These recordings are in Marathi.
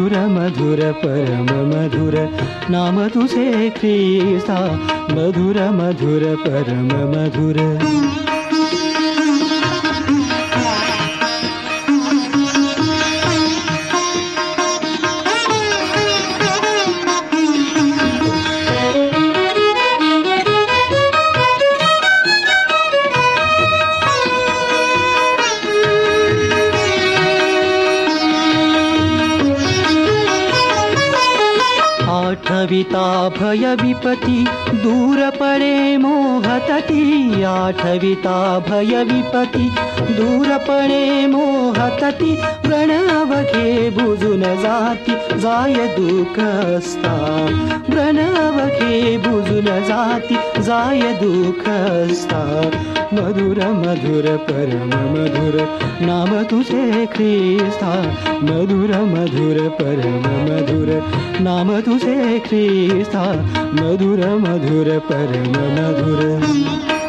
मधुर मधुर परम मधुर नाम तुझे क्रिसा मधुर मधुर परम मधुर आठविता भय विपती दूर पडे मोहतटी आठविता भय विपती दूर पडे मोहतटी प्रणव बुजून जाती जाय दुःख असता प्रणवखे बुजून जाती जाय दुःख असता मधुर मधुर परम मधुर नाम तुझे ख्रिस्ता मधुर मधुर परम मधुर नाम तुझे मधुर मधुर परम मधुर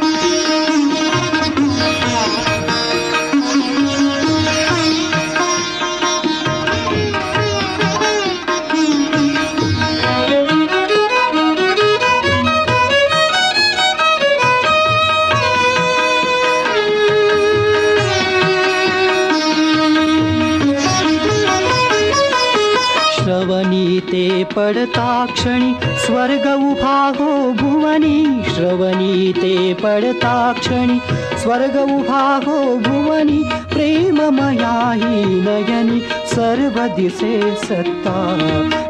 ते पडताक्षणि स्वर्ग उभागो भुवनि श्रवणी ते पढताक्षणि स्वर्गवभागो भुवनि प्रेम मया हि नयनि सर्वदिशे सत्ता।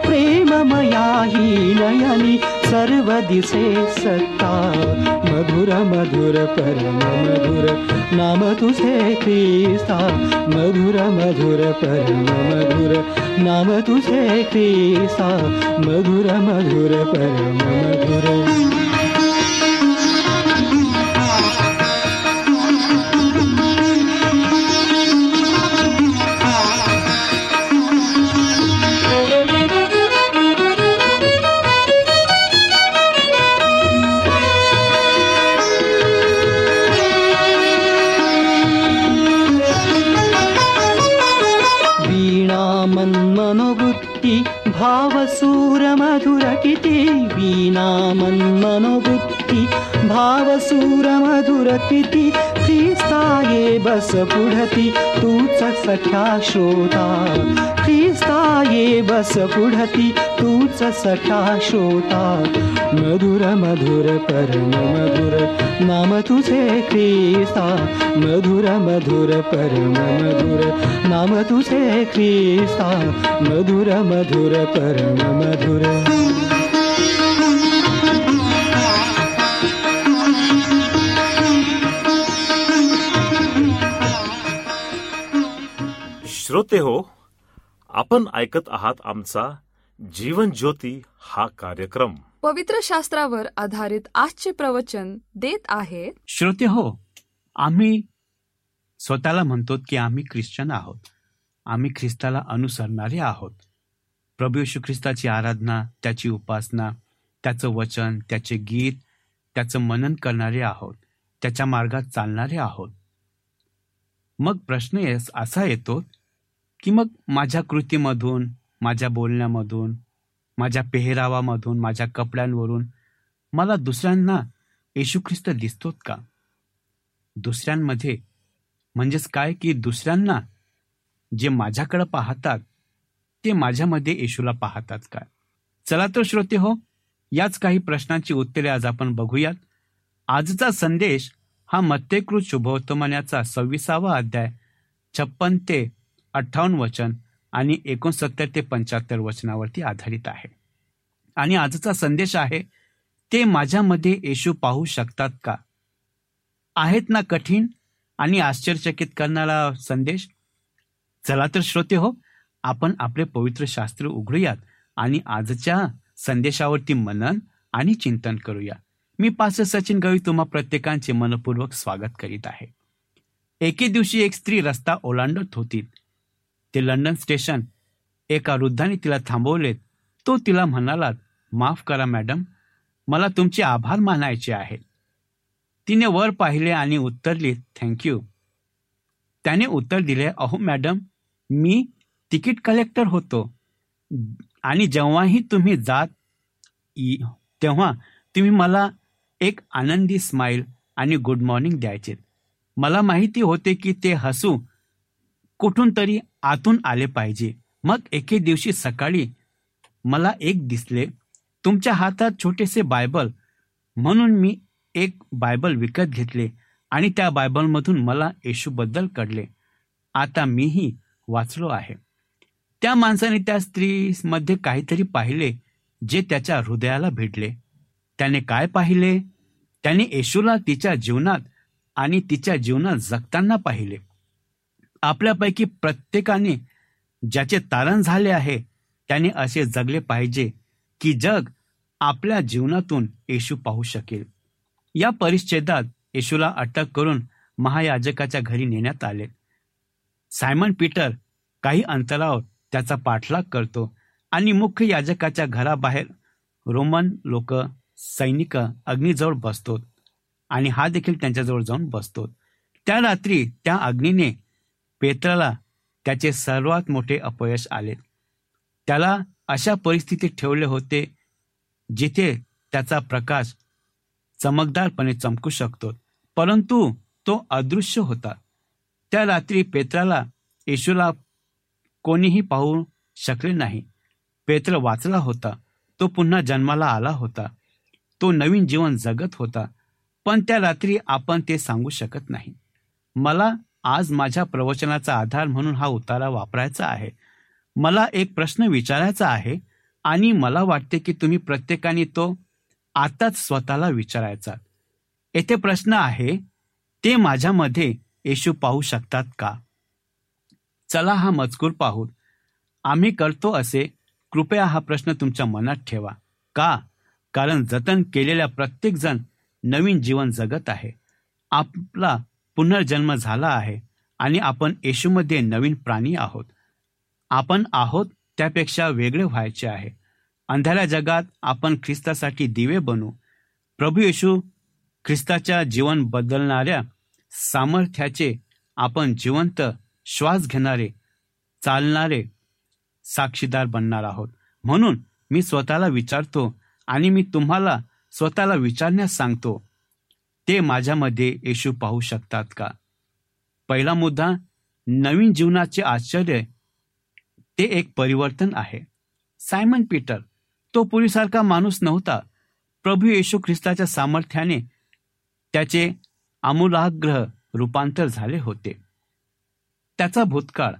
प्रेम मया ही नयनि सर्वदिशे सत्ता। मधुर मधुर परम मधुर नाम तुसे ते स्था मधुर मधुर परमधुर नाम तुझे ख्रिस्ता मधुर मधुर परम मधुर भावसुरमधुरटिति वीणामन्मनुबुद्धि। भावसूरमधुरटितिः तिस्थाये बस पुढति तू सख्या श्रोता त्रिस्थाये बस पुढति तू तूच सखा श्रोता मधुर मधुर परम मधुर नाम तुझे क्रिस्ता. मधुर मधुर परम मधुर नाम तुझे क्रिस्ता. मधुर मधुर परम मधुर. श्रोते हो आपण ऐकत आहात आमचा जीवन ज्योती हा कार्यक्रम. पवित्र शास्त्रावर आधारित आजचे प्रवचन देत आहे श्रोते हो आम्ही स्वतःला म्हणतो की आम्ही ख्रिश्चन आहोत. आम्ही ख्रिस्ताला अनुसरणारे आहोत. प्रभू येशू ख्रिस्ताची आराधना त्याची उपासना त्याचं वचन त्याचे गीत त्याचं मनन करणारे आहोत त्याच्या मार्गात चालणारे आहोत. मग प्रश्न असा येतो की मग माझ्या कृतीमधून माझ्या बोलण्यामधून माझ्या पेहरावामधून माझ्या कपड्यांवरून मला दुसऱ्यांना येशू ख्रिस्त दिसतोत का? दुसऱ्यांमध्ये म्हणजेच काय की दुसऱ्यांना जे माझ्याकडं पाहतात ते माझ्यामध्ये येशूला पाहतात काय चला तर श्रोते हो याच काही प्रश्नांची उत्तरे आज आपण बघूयात. आजचा संदेश हा मत्यकृत शुभवर्तमानाचा सव्वीसावा अध्याय छप्पन ते अठ्ठावन्न वचन. आणि एकोणसत्तर ते पंच्याहत्तर वचनावरती आधारित आहे. आणि आजचा संदेश आहे ते माझ्यामध्ये येशू पाहू शकतात का? आहेत ना कठीण आणि आश्चर्यचकित करणारा संदेश? चला तर श्रोते हो आपण आपले पवित्र शास्त्र उघडूयात आणि आजच्या संदेशावरती मनन आणि चिंतन करूया. मी पास सचिन गवी तुम्हा प्रत्येकांचे मनपूर्वक स्वागत करीत आहे. एके दिवशी एक स्त्री रस्ता ओलांडत होती. ते लंडन स्टेशन. एका वृद्धाने तिला थांबवलेत तो तिला म्हणाला माफ करा मॅडम. मला तुमचे आभार मानायचे आहेत. तिने वर पाहिले आणि उत्तरली थँक्यू त्याने उत्तर दिले अहो मॅडम मी तिकीट कलेक्टर होतो. आणि जेव्हाही तुम्ही जात तेव्हा तुम्ही मला एक आनंदी स्माईल आणि गुड मॉर्निंग द्यायचे. मला माहिती होते की ते हसू कुठून तरी आतून आले पाहिजे. मग एके दिवशी सकाळी मला एक दिसले तुमच्या हातात छोटेसे बायबल. म्हणून मी एक बायबल विकत घेतले आणि त्या बायबलमधून मला येशूबद्दल कळले. आता मीही वाचलो आहे. त्या माणसाने त्या स्त्रीमध्ये काहीतरी पाहिले जे त्याच्या हृदयाला भेटले. त्याने काय पाहिले? त्याने येशूला तिच्या जीवनात आणि तिच्या जीवनात जगताना पाहिले. आपल्यापैकी प्रत्येकाने ज्याचे तारण झाले आहे त्याने असे जगले पाहिजे की जग आपल्या जीवनातून येशू पाहू शकेल. या परिच्छेदात येशूला अटक करून महायाजकाच्या घरी नेण्यात आले. सायमन पीटर काही अंतरावर त्याचा पाठलाग करतो आणि मुख्य याजकाच्या घराबाहेर रोमन लोक सैनिक अग्नीजवळ बसतो आणि हा देखील त्यांच्याजवळ जाऊन बसतो. त्या रात्री त्या अग्नीने पेत्राला त्याचे सर्वात मोठे अपयश आले. त्याला अशा परिस्थितीत ठेवले होते जिथे त्याचा प्रकाश चमकदारपणे चमकू शकतो. परंतु तो अदृश्य होता. त्या रात्री पेत्राला येशूला कोणीही पाहू शकले नाही. पेत्र वाचला होता. तो पुन्हा जन्माला आला होता. तो नवीन जीवन जगत होता. पण त्या रात्री आपण ते सांगू शकत नाही. मला आज माझ्या प्रवचनाचा आधार म्हणून हा उतारा वापरायचा आहे. मला एक प्रश्न विचारायचा आहे आणि मला वाटते की तुम्ही प्रत्येकाने तो आताच स्वतःला विचारायचा. येथे प्रश्न आहे ते माझ्यामध्ये येशू पाहू शकतात का? चला हा मजकूर पाहू. आम्ही करतो असे. कृपया हा प्रश्न तुमच्या मनात ठेवा. का? कारण जतन केलेल्या प्रत्येकजण नवीन जीवन जगत आहे. आपला पुनर्जन्म झाला आहे आणि आपण येशूमध्ये नवीन प्राणी आहोत. आपण आहोत त्यापेक्षा वेगळे व्हायचे आहे. अंधाऱ्या जगात आपण ख्रिस्तासाठी दिवे बनू. प्रभू येशू ख्रिस्ताच्या जीवन बदलणाऱ्या सामर्थ्याचे आपण जिवंत श्वास घेणारे चालणारे साक्षीदार बनणार आहोत. म्हणून मी स्वतःला विचारतो आणि मी तुम्हाला स्वतःला विचारण्यास सांगतो. ते माझ्यामध्ये येशू पाहू शकतात का? पहिला मुद्दा नवीन जीवनाचे आश्चर्य ते एक परिवर्तन आहे. सायमन पीटर तो पूर्वीसारखा माणूस नव्हता. प्रभू येशू ख्रिस्ताच्या सामर्थ्याने त्याचे आमूलाग्रह रूपांतर झाले होते. त्याचा भूतकाळ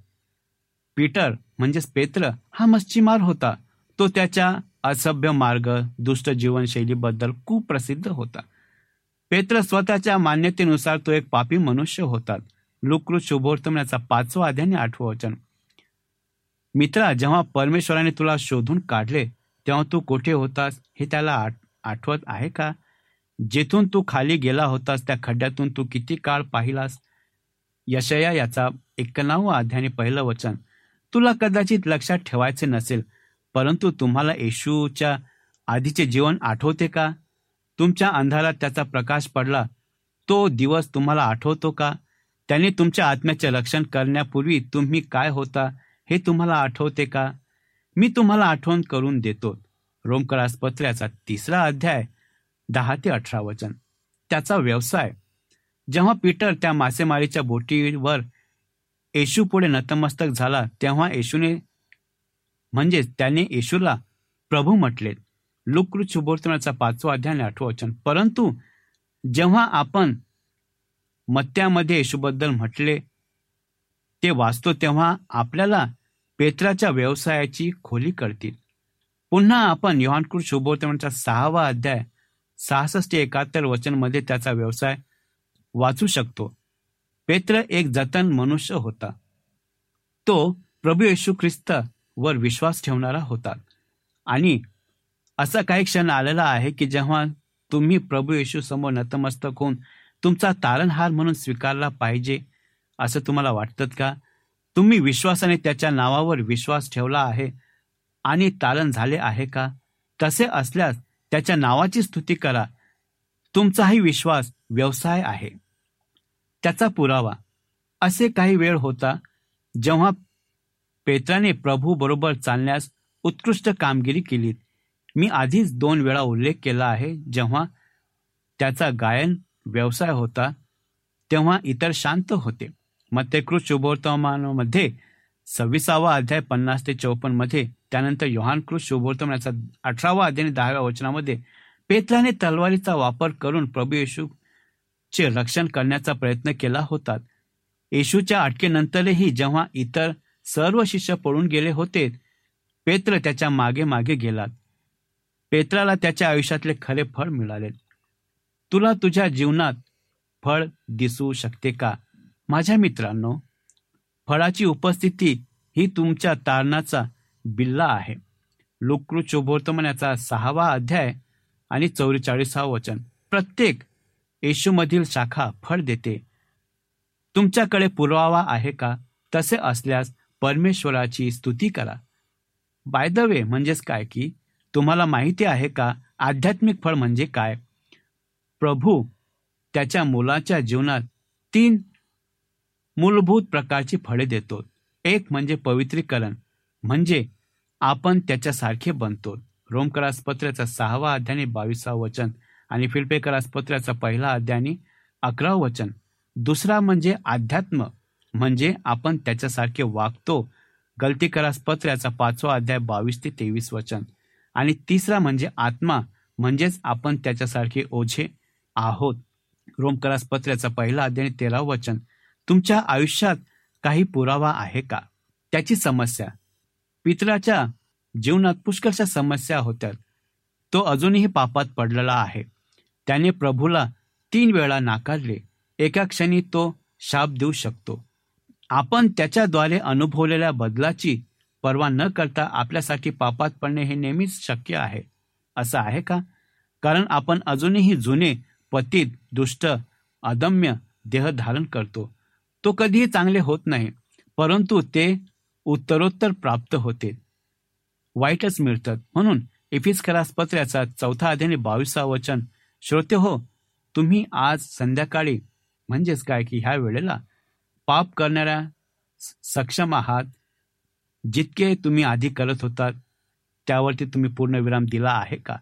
पीटर म्हणजेच पेत्र हा मच्छीमार होता. तो त्याच्या असभ्य मार्ग दुष्ट जीवनशैलीबद्दल खूप प्रसिद्ध होता. पेत्र स्वतःच्या मान्यतेनुसार तो एक पापी मनुष्य होता. लोकृत शुभोर्तमण्याचा पाचवा अध्याय आठवं वचन. मित्रा जेव्हा परमेश्वराने तुला शोधून काढले तेव्हा तू कुठे होतास हे त्याला आठवत आहे का? जेथून तू खाली गेला होतास त्या खड्ड्यातून तू किती काळ पाहिलास? यशया याचा एक्कनावं अध्याने पहिलं वचन. तुला कदाचित लक्षात ठेवायचे नसेल परंतु तुम्हाला येशूच्या आधीचे जीवन आठवते का? तुमच्या अंधारात त्याचा प्रकाश पडला तो दिवस तुम्हाला आठवतो का? त्याने तुमच्या आत्म्याचे रक्षण करण्यापूर्वी तुम्ही काय होता हे तुम्हाला आठवते का? मी तुम्हाला आठवण करून देतो. रोमकरास पत्र्याचा तिसरा अध्याय दहा ते अठरा वचन. त्याचा व्यवसाय. जेव्हा पीटर त्या मासेमारीच्या बोटीवर येशू पुढे नतमस्तक झाला तेव्हा येशूने म्हणजेच त्याने येशूला प्रभू म्हटले लुकृत शुभोर्तनाचा पाचवा अध्याय आठवं वचन. परंतु जेव्हा आपण मत्यामध्ये येशूबद्दल म्हटले ते वाचतो तेव्हा आपल्याला पेत्राच्या व्यवसायाची खोली करतील पुन्हा आपण योहानकृत शुभोर्तनाचा सहावा अध्याय सहासष्ट एकाहत्तर वचनमध्ये त्याचा व्यवसाय वाचू शकतो. पेत्र एक जतन मनुष्य होता. तो प्रभू येशू ख्रिस्त वर विश्वास ठेवणारा होता. आणि असा काही क्षण आलेला आहे की जेव्हा तुम्ही प्रभू येशू समोर नतमस्तक होऊन तुमचा तारणहार म्हणून स्वीकारला पाहिजे असं तुम्हाला वाटतं का? तुम्ही विश्वासाने त्याच्या नावावर विश्वास ठेवला आहे आणि तारण झाले आहे का? तसे असल्यास त्याच्या नावाची स्तुती करा. तुमचाही विश्वास व्यवसाय आहे. त्याचा पुरावा. असे काही वेळ होता जेव्हा पेत्राने प्रभू बरोबर चालण्यास उत्कृष्ट कामगिरी केली. मी आधीच दोन वेळा उल्लेख केला आहे जेव्हा त्याचा गायन व्यवसाय होता तेव्हा इतर शांत होते. मत्यकृत शुभवर्तमानामध्ये सव्वीसावा अध्याय पन्नास ते चौपन्नमध्ये त्यानंतर योहानकृत याचा अठरावा अध्याय आणि दहाव्या वचनामध्ये पेत्राने तलवारीचा वापर करून प्रभू येशूचे रक्षण करण्याचा प्रयत्न केला होता. येशूच्या अटकेनंतरही जेव्हा इतर सर्व शिष्य पळून गेले होते पेत्र त्याच्यामागे मागे गेलात पेत्राला त्याच्या आयुष्यातले खरे फळ मिळाले. तुला तुझ्या जीवनात फळ दिसू शकते का? माझ्या मित्रांनो फळाची उपस्थिती ही तुमच्या तारणाचा बिल्ला आहे. लोककृत शोभोर्तमनाचा सहावा अध्याय आणि चौवेचाळीसावं वचन. प्रत्येक येशूमधील शाखा फळ देते. तुमच्याकडे पुरावा आहे का? तसे असल्यास परमेश्वराची स्तुती करा. बाय द वे म्हणजेच काय की तुम्हाला माहिती आहे का? आध्यात्मिक फळ म्हणजे काय? प्रभू त्याच्या मुलाच्या जीवनात तीन मूलभूत प्रकारची फळे देतो. एक म्हणजे पवित्रीकरण म्हणजे आपण त्याच्यासारखे बनतो. रोमकरासपत्राचा सहावा अध्याय बावीसावं वचन आणि फिल्पेकरासपत्राचा पहिला अध्याय अकरावं वचन. दुसरा म्हणजे अध्यात्म म्हणजे आपण त्याच्यासारखे वागतो. गलतीकरासपत्र्याचा पाचवा अध्याय बावीस ते तेवीस वचन. आणि तिसरा म्हणजे आत्मा म्हणजेच आपण त्याच्यासारखे ओझे आहोत. रोमकलास पत्राचा पहिला अध्याय तेरा वचन. तुमच्या आयुष्यात काही पुरावा आहे का? त्याची समस्या. पितराच्या जीवनात पुष्कळशा समस्या होत्या. तो अजूनही पापात पडलेला आहे. त्याने प्रभूला तीन वेळा नाकारले. एका क्षणी तो शाप देऊ शकतो. आपण त्याच्याद्वारे अनुभवलेल्या बदलाची पर्वा न करता आपल्यासाठी पापात पडणे हे नेहमीच शक्य आहे. असं आहे का? कारण आपण अजूनही जुने पतीत दुष्ट अदम्य देह धारण करतो. तो कधीही चांगले होत नाही परंतु ते उत्तरोत्तर प्राप्त होते. वाईटच मिळतात. म्हणून इफिस्करास पत्र्याचा चौथा अध्याय बावीसा वचन श्रोते हो तुम्ही आज संध्याकाळी म्हणजेच काय की ह्या वेळेला पाप करणाऱ्या सक्षम आहात जितके तुम्ही आधी करत होता त्यावरती तुम्ही पूर्ण विराम दिला आहे का?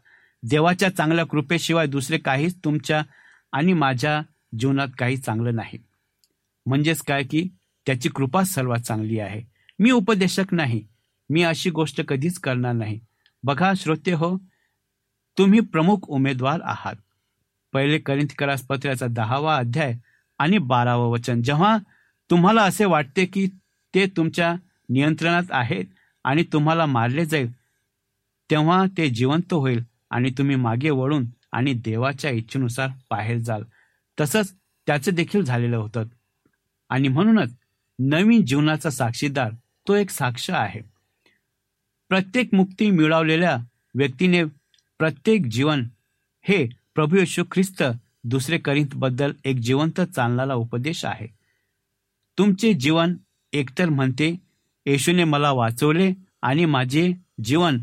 देवाच्या चांगल्या कृपेशिवाय दुसरे काहीच तुमच्या आणि माझ्या जीवनात काही चांगलं नाही. म्हणजेच काय की त्याची कृपा सर्वात चांगली आहे. मी उपदेशक नाही. मी अशी गोष्ट कधीच करणार नाही. बघा श्रोते हो तुम्ही प्रमुख उमेदवार आहात. पहिले करिंथकरास पत्राचा दहावा अध्याय आणि बारावं वचन. जेव्हा तुम्हाला असे वाटते की ते तुमच्या नियंत्रणात आहेत आणि तुम्हाला मारले जाईल. तेव्हा ते जिवंत होईल आणि तुम्ही मागे वळून आणि देवाच्या इच्छेनुसार बाहेर जाल. तसंच त्याचं देखील झालेलं होतं. आणि म्हणूनच नवीन जीवनाचा साक्षीदार तो एक साक्ष आहे. प्रत्येक मुक्ती मिळवलेल्या व्यक्तीने प्रत्येक जीवन हे प्रभू यशू ख्रिस्त दुसरे करीत बद्दल एक जिवंत चालणारा उपदेश आहे. तुमचे जीवन एकतर म्हणते येशूने मला वाचवले आणि माझे जीवन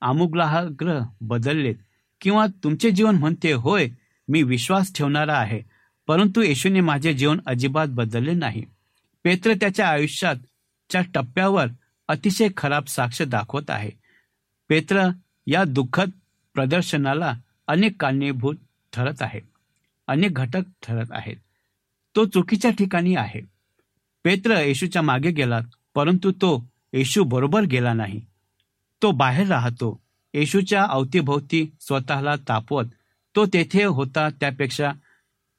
आमुग्लाग्र बदलले. किंवा तुमचे जीवन म्हणते होय मी विश्वास ठेवणारा आहे परंतु येशूने माझे जीवन अजिबात बदलले नाही. पेत्र त्याच्या आयुष्यात च्या टप्प्यावर अतिशय खराब साक्ष दाखवत आहे. पेत्र या दुःखद प्रदर्शनाला अनेक कारणीभूत ठरत आहे अनेक घटक ठरत आहेत. तो चुकीच्या ठिकाणी आहे. पेत्र येशूच्या मागे गेला परंतु तो येशू बरोबर गेला नाही. तो बाहेर राहतो. येशूच्या अवतीभोवती स्वतःला तापवत तो तेथे होता त्यापेक्षा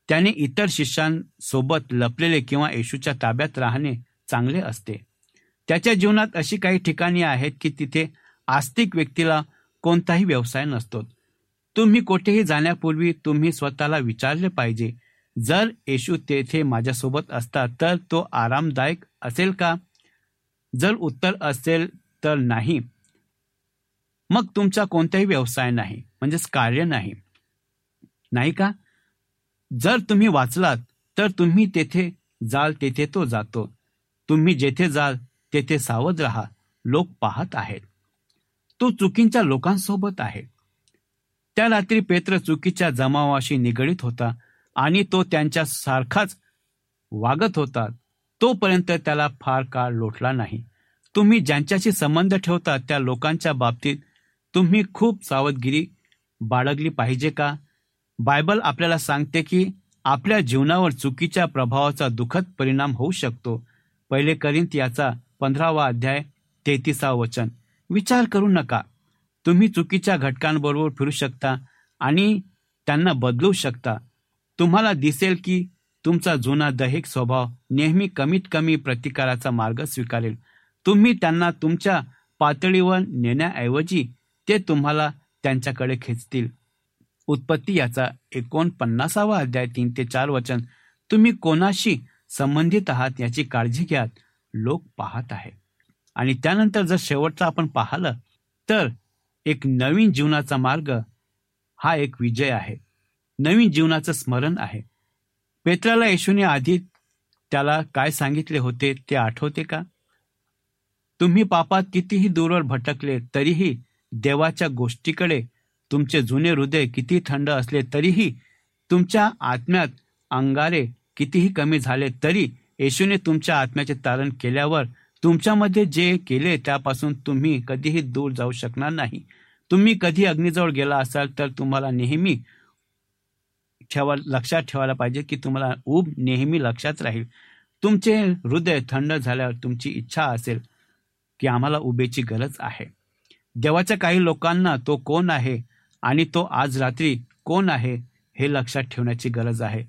त्याने इतर शिष्यांसोबत लपलेले किंवा येशूच्या ताब्यात राहणे चांगले असते. त्याच्या जीवनात अशी काही ठिकाणी आहेत की तिथे आस्तिक व्यक्तीला कोणताही व्यवसाय नसतो. तुम्ही कोठेही जाण्यापूर्वी तुम्ही स्वतःला विचारले पाहिजे जर येशू तेथे माझ्यासोबत असता तर तो आरामदायक असेल का? जर उत्तर असेल तर नाही मग तुमचा कोणताही व्यवसाय नाही म्हणजेच कार्य नाही. नाही का? जर तुम्ही वाचलात तर तुम्ही तेथे जाल तेथे तो जातो. तुम्ही जेथे जाल तेथे सावध राहा. लोक पाहत आहेत. तो चुकींच्या लोकांसोबत आहे. त्या रात्री पेत्र चुकीच्या जमावाशी निगडीत होता आणि तो त्यांच्या सारखाच वागत होता. तोपर्यंत त्याला फार काळ लोटला नाही. तुम्ही ज्यांच्याशी संबंध ठेवता त्या लोकांच्या बाबतीत तुम्ही खूप सावधगिरी बाळगली पाहिजे का? बायबल आपल्याला सांगते की आपल्या जीवनावर चुकीच्या प्रभावाचा दुःखद परिणाम होऊ शकतो. पहिले करिंत याचा पंधरावा अध्याय तेहतीसा वचन. विचार करू नका. तुम्ही चुकीच्या घटकांबरोबर फिरू शकता आणि त्यांना बदलू शकता. तुम्हाला दिसेल की तुमचा जुना दैहिक स्वभाव नेहमी कमीत कमी प्रतिकाराचा मार्ग स्वीकारेल. तुम्ही त्यांना तुमच्या पातळीवर नेण्याऐवजी ते तुम्हाला त्यांच्याकडे खेचतील. उत्पत्ती याचा एकोणपन्नासावा अध्याय तीन ते चार वचन. तुम्ही कोणाशी संबंधित आहात याची काळजी घ्या लोक पाहत आहे आणि त्यानंतर जर शेवटचा आपण पाहिलं तर एक नवीन जीवनाचा मार्ग हा एक विजय आहे. नवीन जीवनाचं स्मरण आहे. पेत्राला येशूने आधी त्याला काय सांगितले होते ते आठवते का? तुम्ही पापात कितीही दूरवर भटकले तरीही देवाच्या गोष्टीकडे तुमचे जुने हृदय किती थंड असले तरीही तुमच्या आत्म्यात अंगारे कितीही कमी झाले तरी येशूने तुमच्या आत्म्याचे तारण केल्यावर तुमच्यामध्ये जे केले त्यापासून तुम्ही कधीही दूर जाऊ शकणार नाही. तुम्ही कधी अग्नीजवळ गेला असाल तर तुम्हाला नेहमी ठेवा लक्षात ठेवायला पाहिजे की तुम्हाला ऊब नेहमी लक्षात राहील. तुमचे हृदय थंड झाल्यावर तुमची इच्छा असेल की आम्हाला उबेची गरज आहे. देवाच्या काही लोकांना तो कोण आहे आणि तो आज रात्री कोण आहे हे लक्षात ठेवण्याची गरज आहे.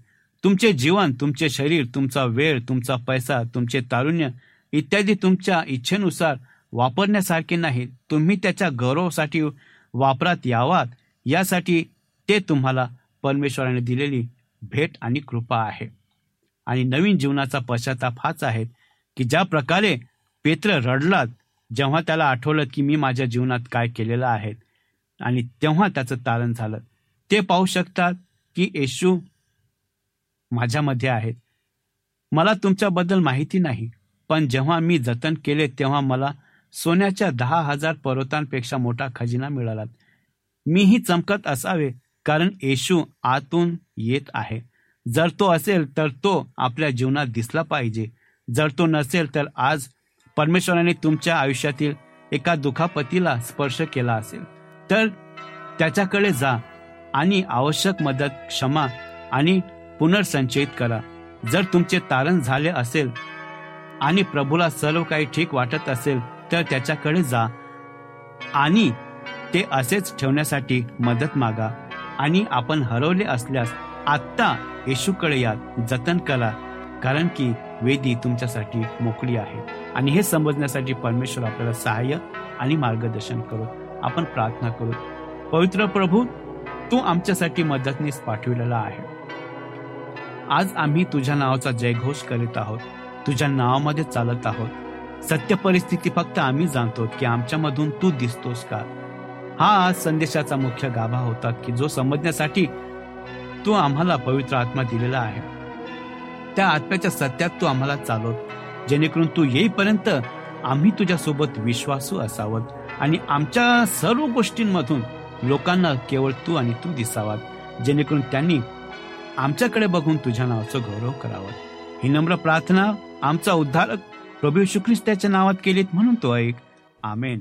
तुमचे जीवन तुमचे शरीर तुमचा वेळ तुमचा पैसा तुमचे तारुण्य इत्यादी तुमच्या इच्छेनुसार वापरण्यासारखे नाही. तुम्ही त्याच्या गौरवासाठी वापरात यावात. यासाठी ते तुम्हाला परमेश्वराने दिलेली भेट आणि कृपा आहे. आणि नवीन जीवनाचा पश्चाताप हाच आहे की ज्या प्रकारे पेत्र रडलात जेव्हा त्याला आठवलं की मी माझ्या जीवनात काय केलेलं आहे आणि तेव्हा त्याचं तारण झालं. ते पाहू शकतात की येशू माझ्यामध्ये आहेत. मला तुमच्याबद्दल माहिती नाही पण जेव्हा मी जतन केले तेव्हा मला सोन्याच्या दहा हजार पर्वतांपेक्षा मोठा खजिना मिळाला. मीही चमकत असावे कारण येशू आतून येत आहे. जर तो असेल तर तो आपल्या जीवनात दिसला पाहिजे. जर तो नसेल तर आज परमेश्वराने तुमच्या आयुष्यातील एका दुखापतीला स्पर्श केला असेल. तर त्याच्याकडे जा आणि आवश्यक मदत क्षमा आणि पुनर्संचयित करा. जर तुमचे तारण झाले असेल आणि प्रभूला सर्व काही ठीक वाटत असेल तर त्याच्याकडे जा आणि ते असेच ठेवण्यासाठी मदत मागा. आणि आपण हरवले असल्यास आत्ता येशूकडे या जतन करा कारण की वेदी तुमच्यासाठी मोकळी आहे. आणि हे समजण्यासाठी परमेश्वर आपल्याला सहाय्य आणि मार्गदर्शन करू. आपण प्रार्थना करू. पवित्र प्रभू तू आमच्यासाठी मदतनीस पाठविलेला आहे. आज आम्ही तुझ्या नावाचा जयघोष करीत आहोत. तुझ्या नावामध्ये चालत आहोत. सत्य परिस्थिती फक्त आम्ही जाणतो की आमच्यामधून तू दिसतोस का? हा आज संदेशाचा मुख्य गाभा होता की जो समजण्यासाठी तू आम्हाला पवित्र आत्मा दिलेला आहे. त्या आत्म्याच्या सत्यात तू आम्हाला चालवत जेणेकरून तू येईपर्यंत आम्ही तुझ्यासोबत विश्वासू असावत आणि आमच्या सर्व गोष्टींमधून लोकांना केवळ तू आणि तू दिसावात जेणेकरून त्यांनी आमच्याकडे बघून तुझ्या नावाचं गौरव करावं. ही नम्र प्रार्थना आमचा उद्धारक प्रभू येशू नावात केलीत म्हणून तो ऐक. आमेन.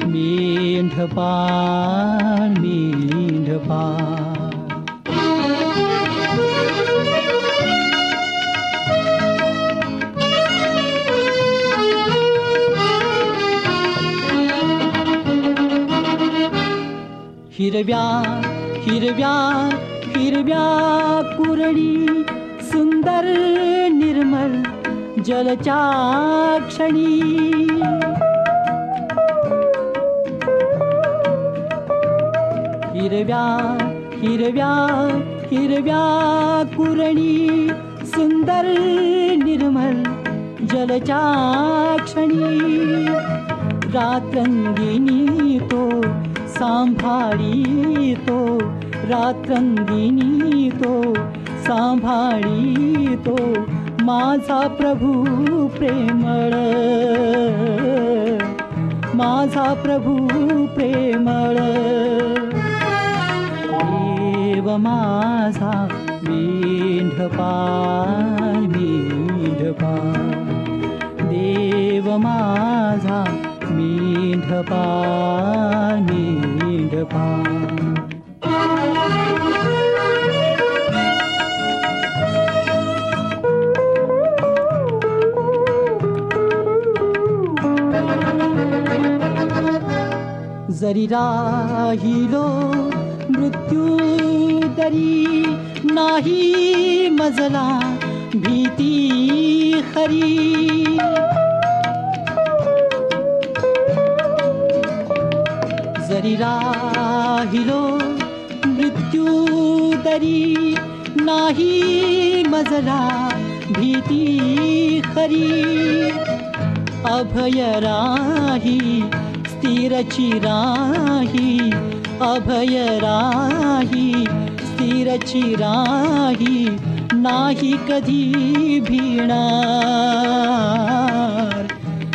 मेंढपा मेंढपा हिरव्या हिरव्या हिरव्या कुरडी सुंदर निर्मल जलच्या हिरव्या हिरव्या हिरव्या कुरणी सुंदर निर्मल जलच्या क्षणी. रात्रंदिनी तो सांभाळी तो रात्रंदिनी तो सांभाळी तो माझा प्रभू प्रेमळ. माझा प्रभू प्रेमळ. मेंढपा मेंढपा देव माझा मेंढपा मेंढपा जरी राहिलो मृत्यू दरी नाही मजला भीती खरी. जरी राहिलो मृत्यू दरी नाही मजला भीती खरी. अभय राही स्थिरची राही अभय राही स्थिरची राही नाही कधी भिणार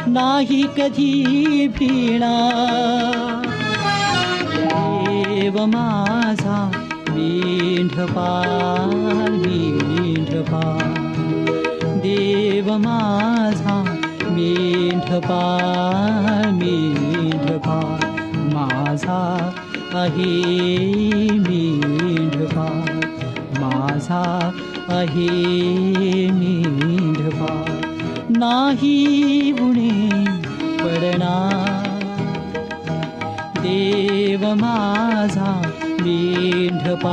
नाही कधी भिणार. देव माझा मेंढपाल मेंढपाल देव माझा मेंढपाल मेंढपाल माझा आहे ी मी गुणे पडणा देव माझा मीप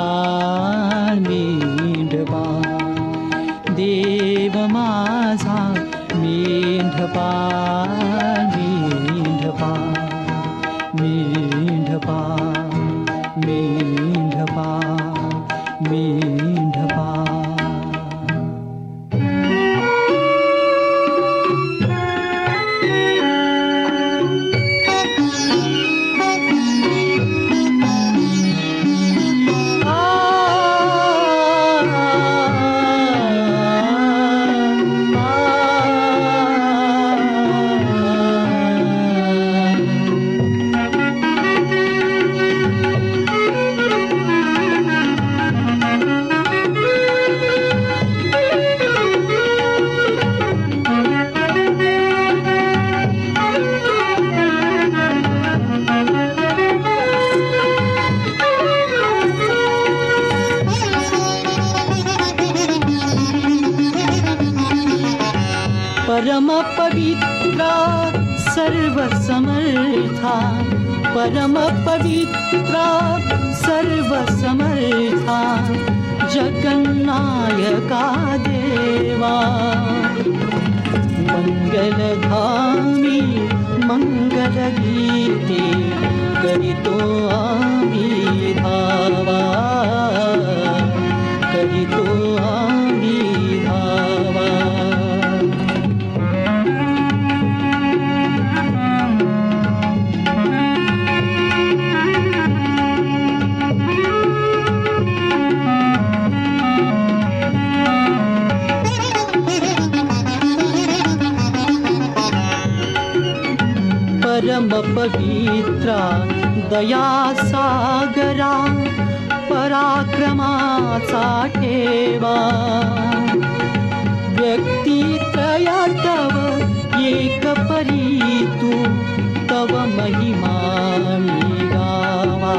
व्यक्तित्रया तव एक परी तव महिमा गावा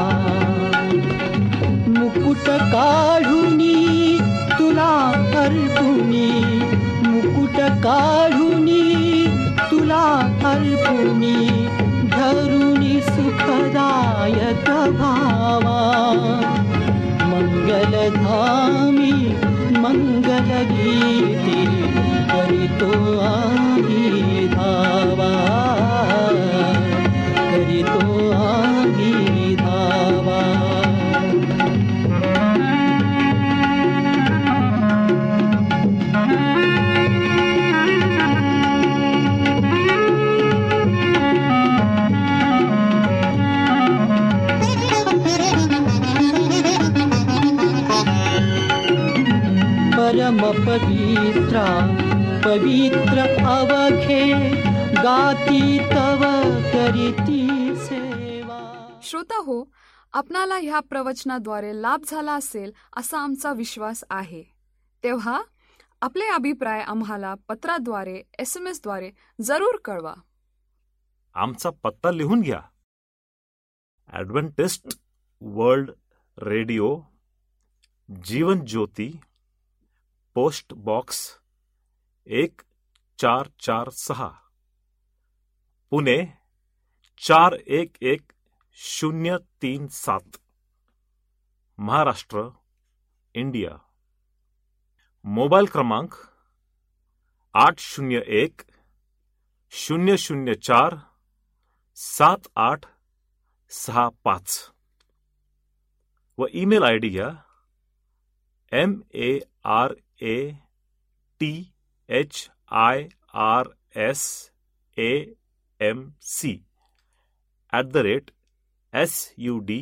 मुकुट काढुनी तुला अर्पुनी मुकुट काढुनी तुला अर्पुनी धरुणी सुखदायक भावा. मङ्गलधामी मङ्गलगीते करितो आही परमपवित्रा पवित्र अवघे गाती तव करीती सेवा. श्रोता हो आपणाला ह्या प्रवचनाद्वारे लाभ झाला असेल असा आमचा विश्वास आहे. तेव्हा आपले अभिप्राय आम्हाला पत्राद्वारे एस एम एसद्वारे जरूर कळवा. आमचा पत्ता लिहून घ्या. Adventist World Radio Jeevan Jyoti post box एक चार चार सहा। पुणे चार एक एक शून्य तीन सात। महाराष्ट्र, इंडिया। मोबाईल क्रमांक आठ शून्य एक शून्य शून्य चार सात आठ सहा पाच। व ईमेल आय डी घ्या M A R A T H I R S A M C at the rate S U D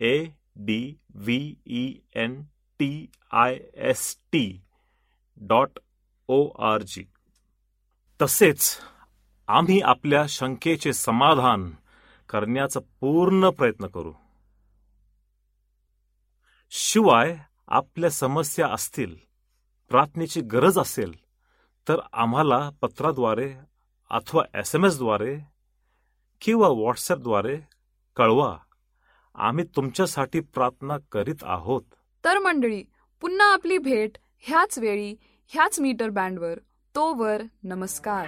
A D V E N T I S T dot O R G तसेच आम्ही आपल्या शंकेचे समाधान करण्याचा पूर्ण प्रयत्न करू. शिवाय आपल्या समस्या असतील प्रार्थनेची गरज असेल तर आम्हाला पत्राद्वारे अथवा एस एम एसद्वारे किंवा व्हॉट्सॲपद्वारे कळवा. आम्ही तुमच्यासाठी प्रार्थना करीत आहोत. तर मंडळी पुन्हा आपली भेट ह्याच वेळी ह्याच मीटर बँडवर तोवर नमस्कार.